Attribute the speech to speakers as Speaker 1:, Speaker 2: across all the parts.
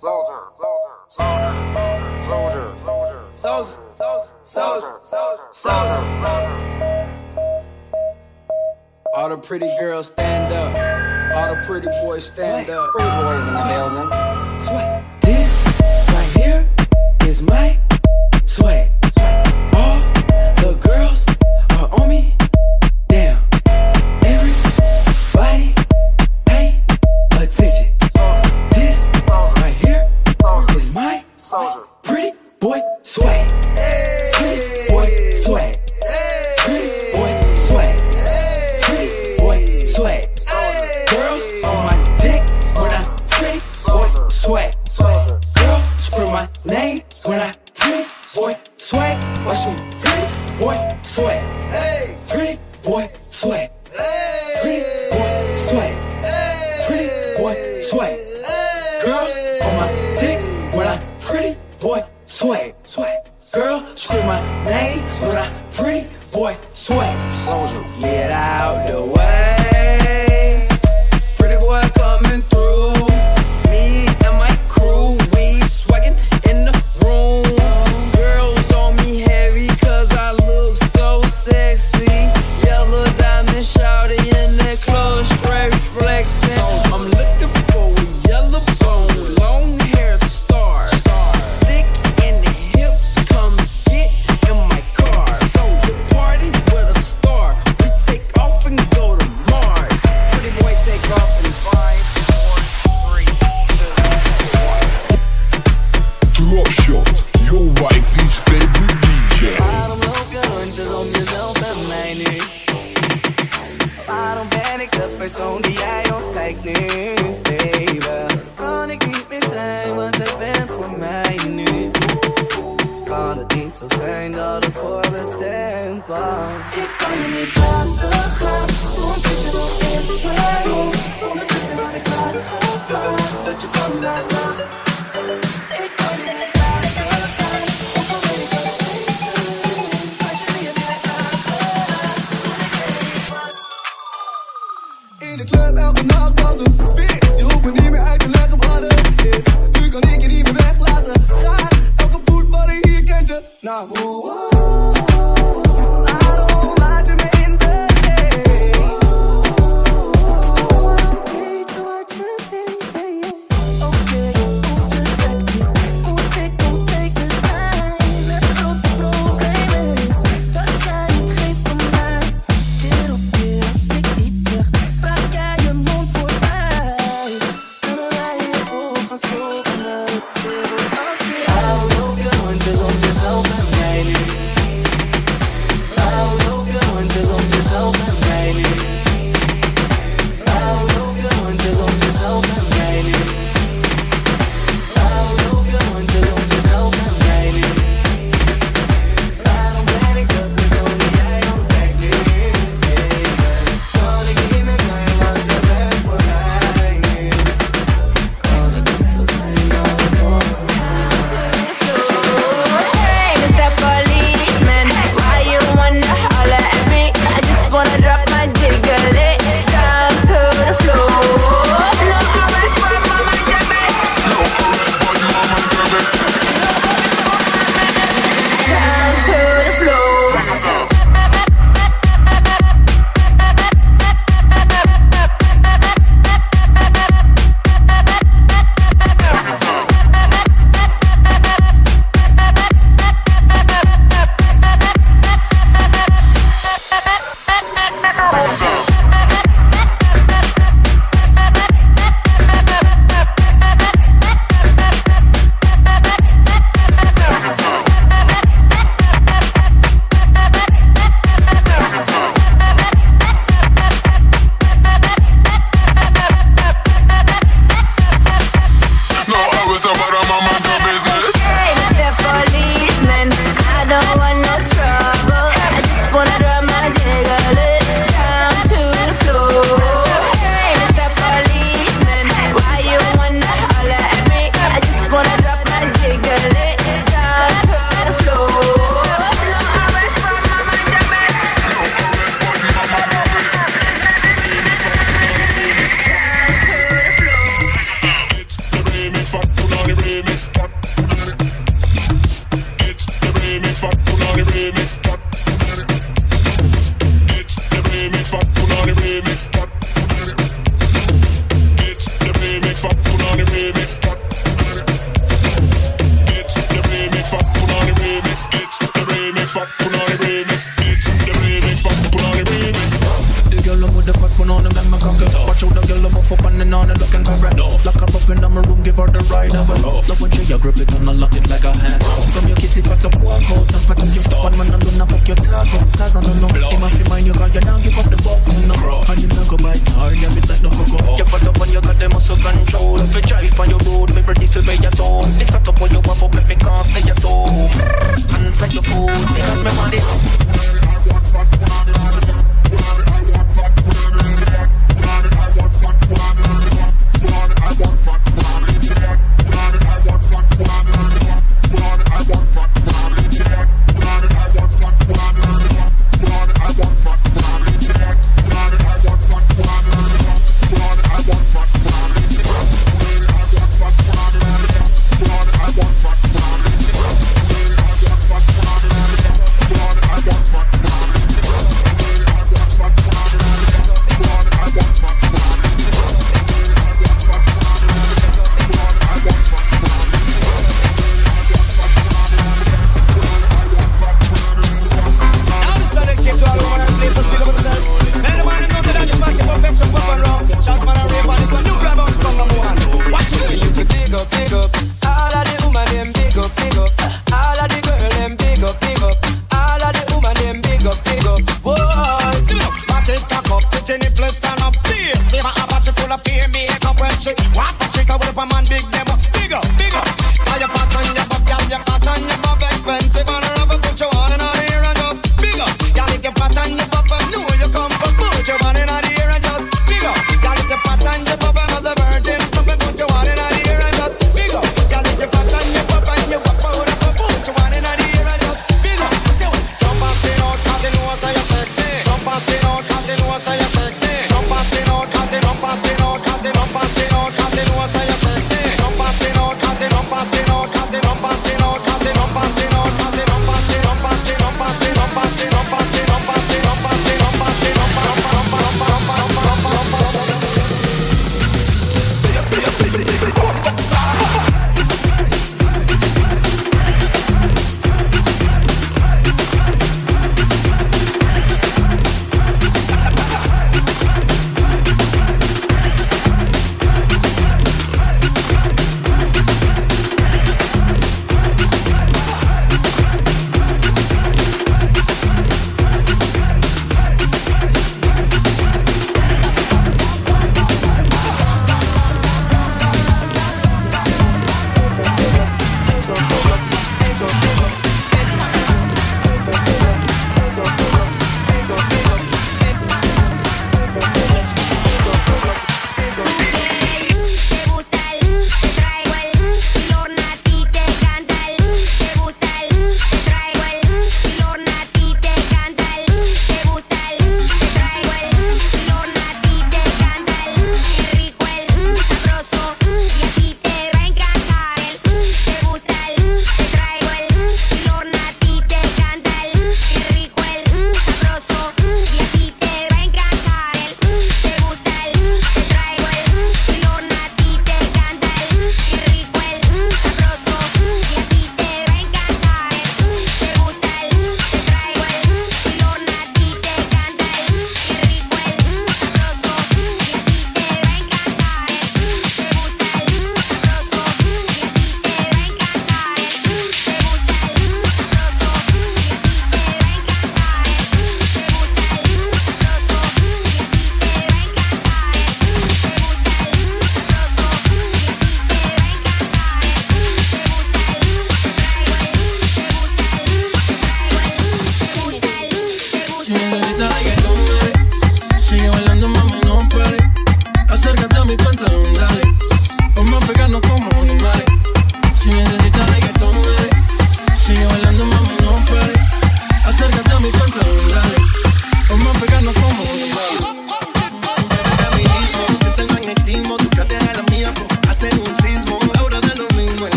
Speaker 1: soldier, soldier, soldier, soldier, soldier, soldier, soldier, soldier.
Speaker 2: All the pretty girls stand up. All the pretty boys stand Sweat. up.
Speaker 1: Pretty boys in the building.
Speaker 2: Sweat. This right here is my sweat. in
Speaker 3: de club elke nacht was een bitch. Je hoeft me niet meer uit te leggen wat het is. Nu kan ik je niet meer weglaten. Ga, elke voetballer hier kent je. Nou, wow.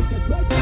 Speaker 4: Take it
Speaker 5: back.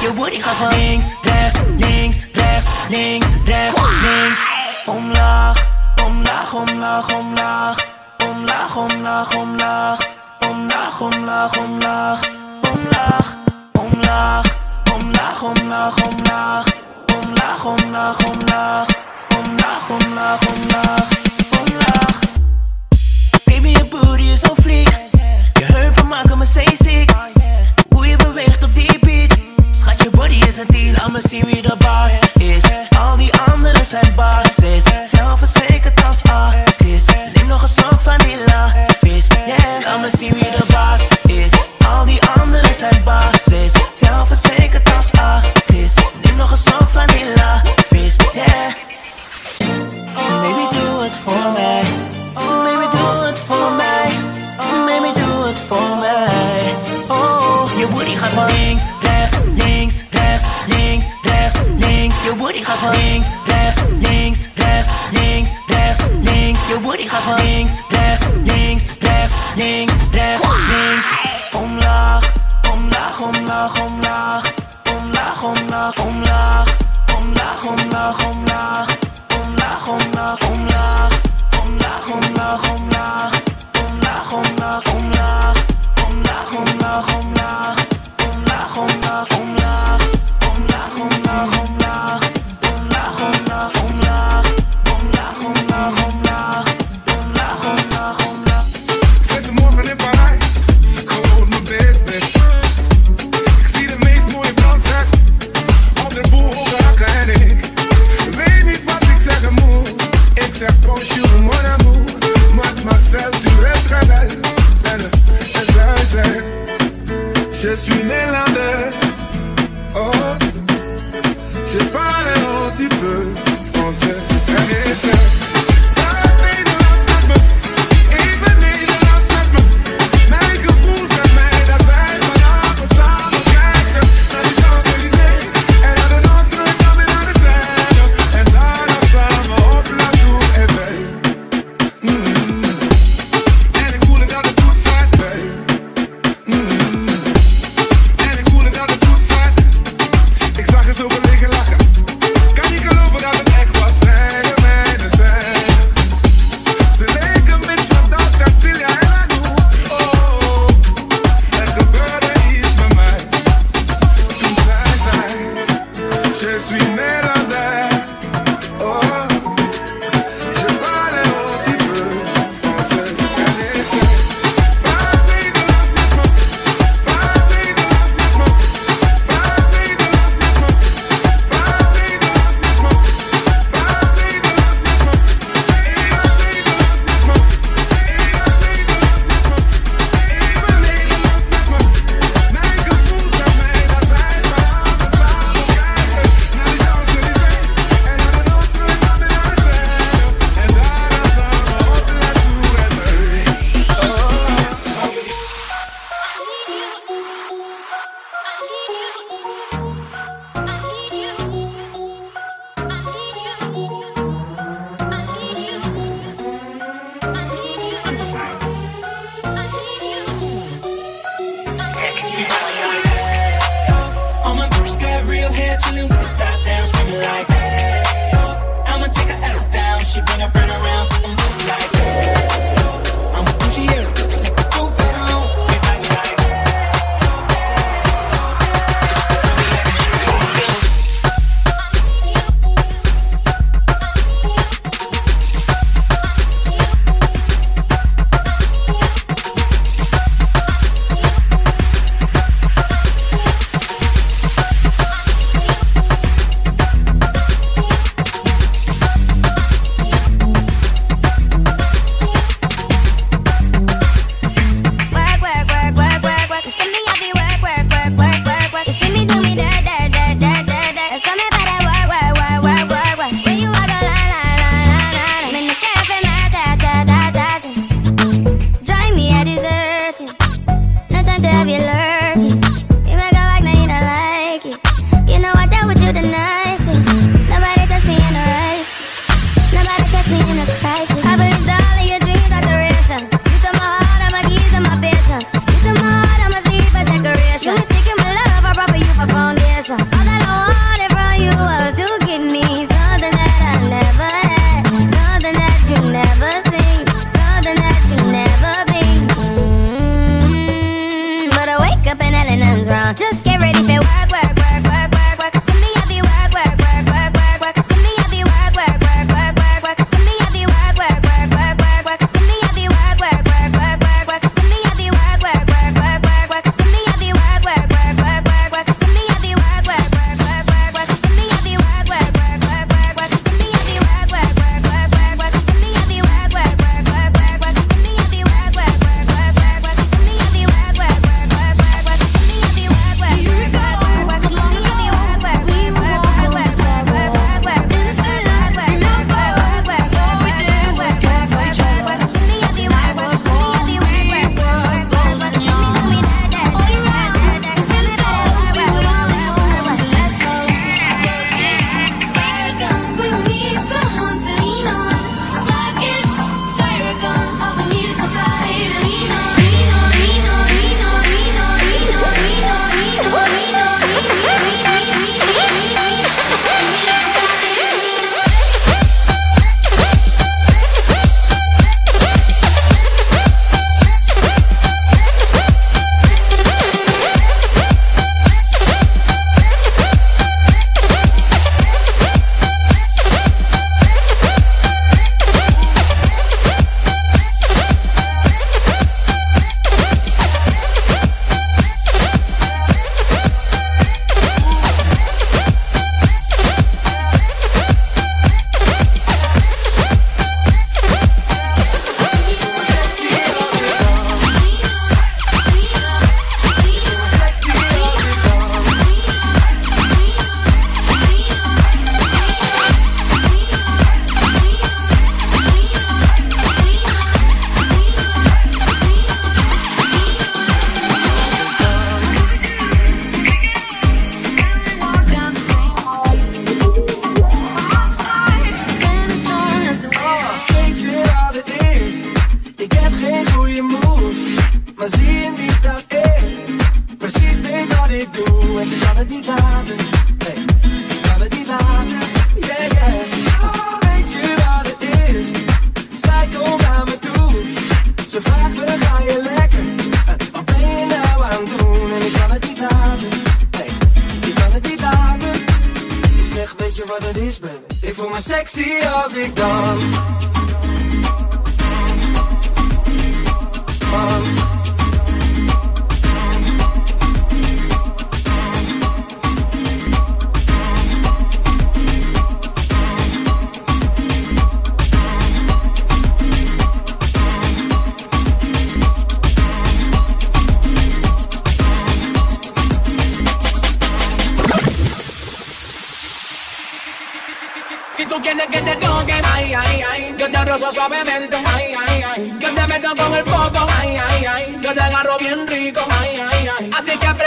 Speaker 5: Je
Speaker 6: booty gaat van links, rechts, links, rechts, links, rechts, links. Omlaag, omlaag, omlaag, omlaag. Omlaag, omlaag, omlaag. Omlaag, omlaag, omlaag. Omlaag, omlaag, omlaag, omlaag, omlaag. Omlaag, omlaag, omlaag. Omlaag, omlaag, omlaag. Omlaag. Baby, je booty is zo vlieg. Je heupen maken me zeeziek. Hoe je beweegt op die je body is een 10, I'ma see wie de baas is Al die anderen zijn basis Zelfverzekerd als artist Neem nog een slok van die vis. Yeah, I'ma see wie de baas is Al die anderen zijn basis Zelfverzekerd als artist Neem nog een slok van die vis. Yeah. Baby
Speaker 7: do it for me. your booty couple last, name.
Speaker 4: still here chilling with the top down, screaming like.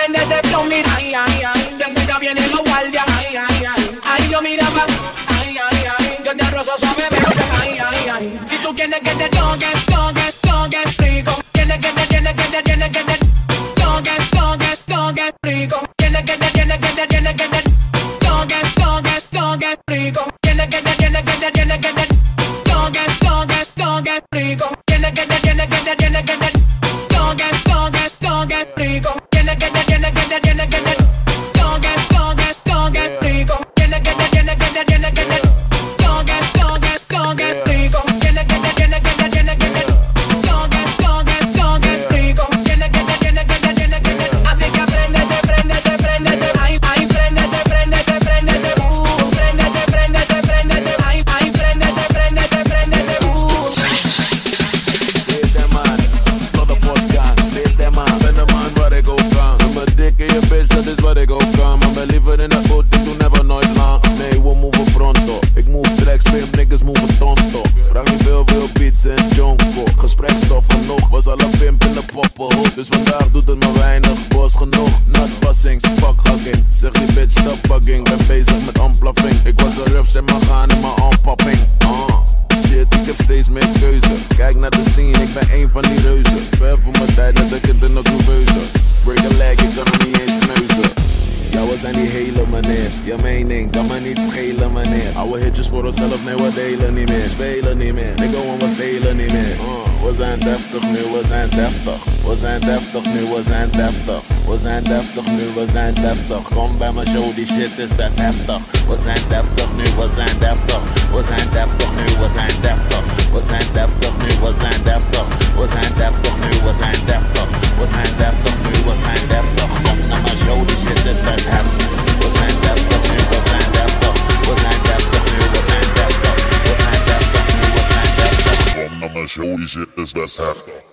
Speaker 8: prende este excepción, mira, ay, ay, ay, de ay, yo miraba, yo te rozo suave, pero ay, ay, ay, si tú quieres que te toque, toque, toque rico, tienes que te, tienes que te, tienes que te toque, toque, toque rico, tienes que te, tienes que te, tienes que te
Speaker 9: weinig boos genoeg, not bussings, fuck hugging. Zeg die bitch, stop bugging, ben bezig met ontploffing. Ik was een rups en mijn gaan in mijn ontpopping. Uh. Ah, shit, ik heb steeds meer keuze. Kijk naar de scene, ik ben een van die reuzen. Ver voor mijn tijd dat ik het in de couveuse. Meneers. Je mening kan me niet schelen, meneer. Oude hitjes voor onszelf, nee, we delen niet meer. Spelen niet meer, ik gewoon we stelen niet meer. Uh, we zijn deftig nu, we zijn deftig. We zijn deftig nu, we zijn deftig. We zijn deftig nu, we zijn deftig. Kom bij mijn show, die shit is best heftig. We zijn deftig nu, we zijn deftig. We zijn deftig nu, we zijn deftig. We zijn deftig nu, we zijn deftig. We zijn deftig nu, we zijn deftig. We zijn deftig nu, we zijn deftig. Kom naar mijn show, die shit is best heftig. Show, die shit is best heftig.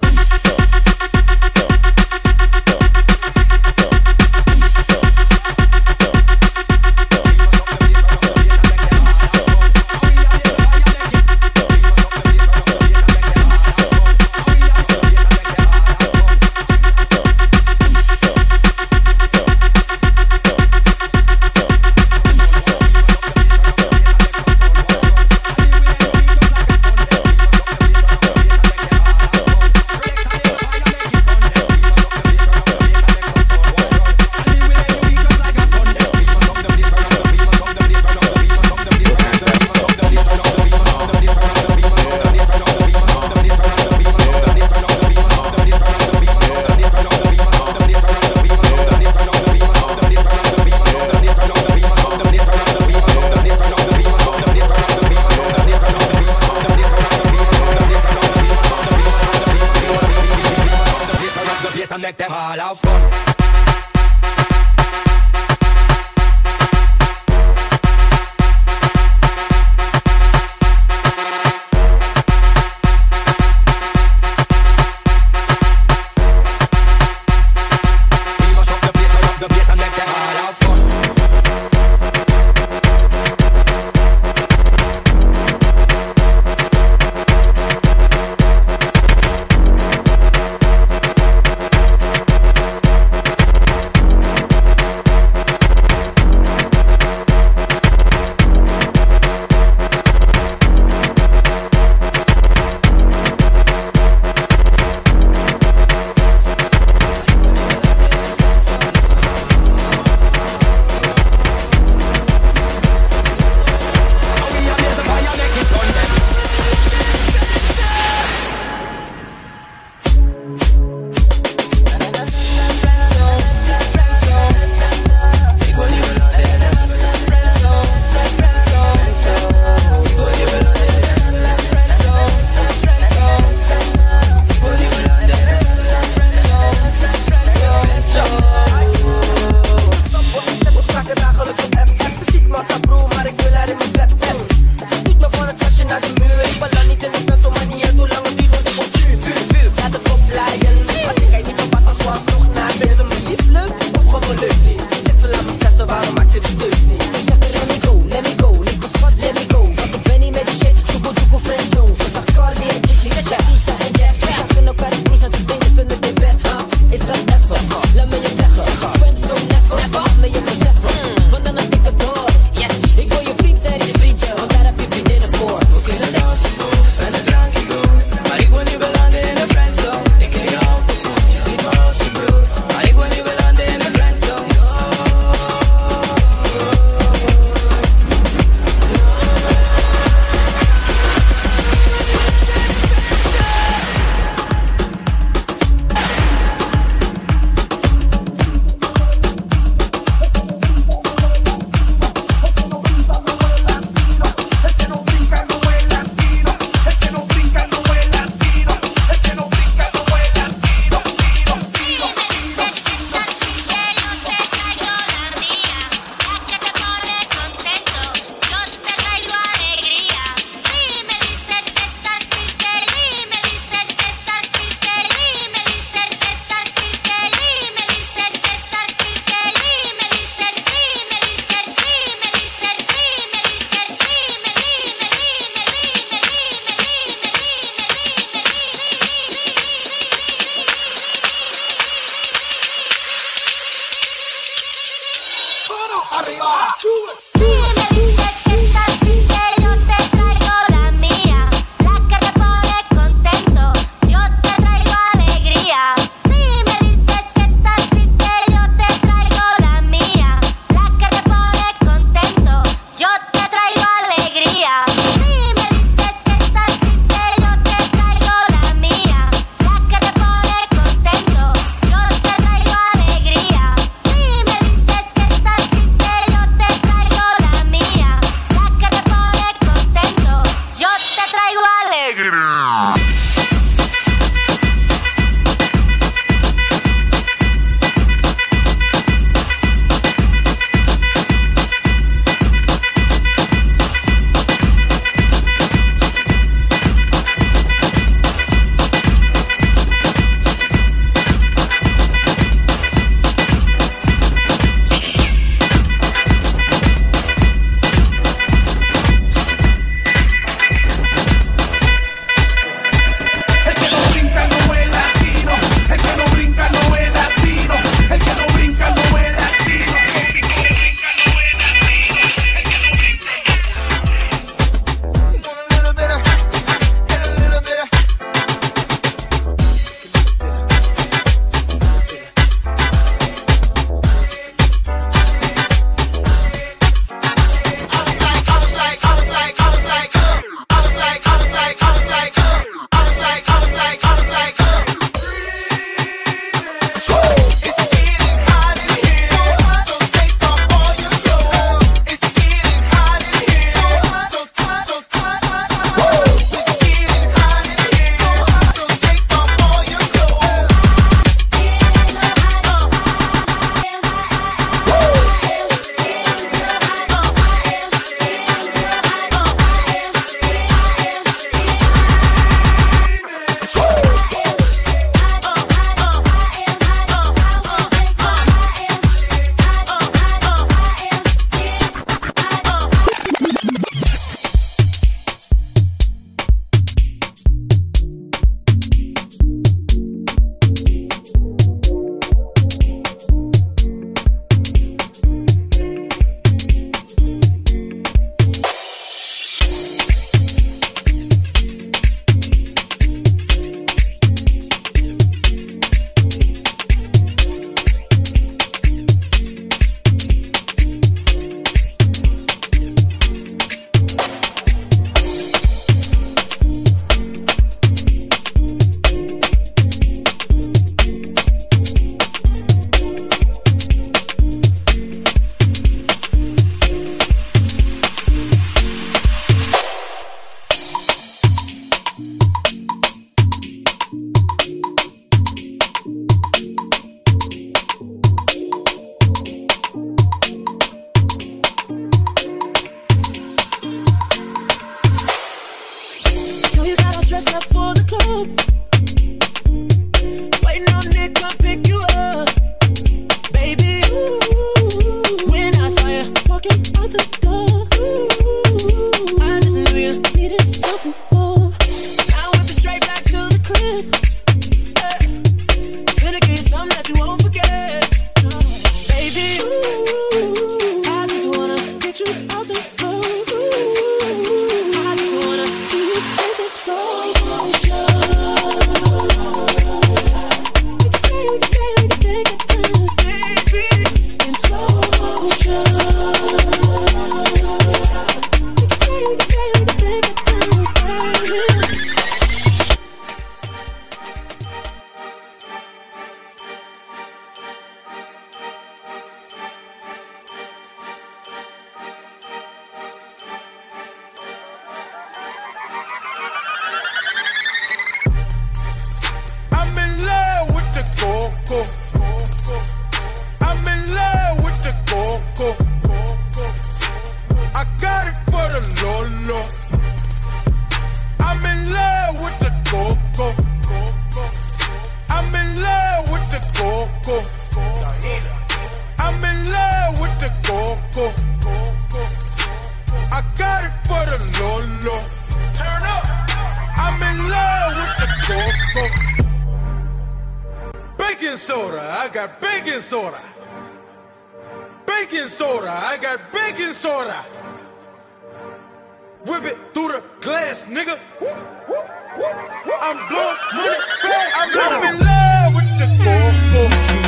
Speaker 3: It's something
Speaker 10: for Lolo. Turn up. I'm in love with the Coco. Baking soda, I got baking soda. Baking soda, I got baking soda. Whip it through the glass, nigga. I'm blowing money fast. I'm, in love with the Coco.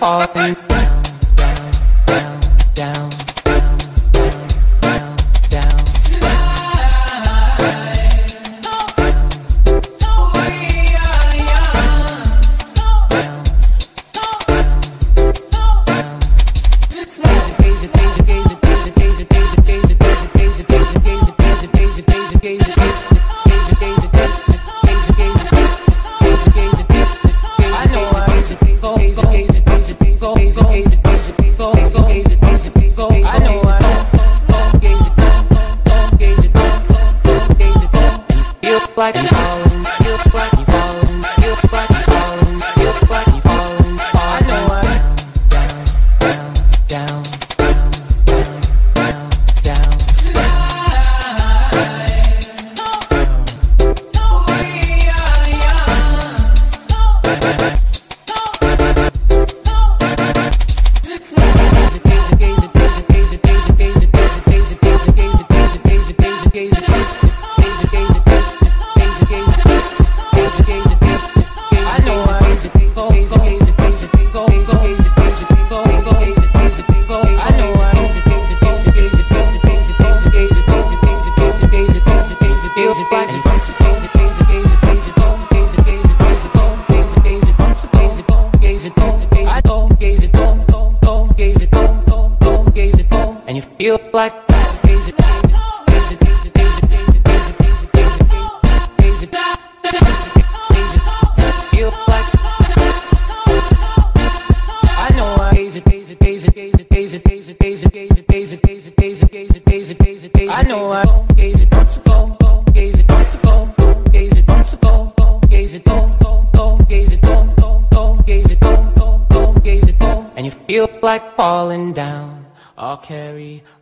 Speaker 5: falling,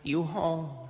Speaker 5: you home.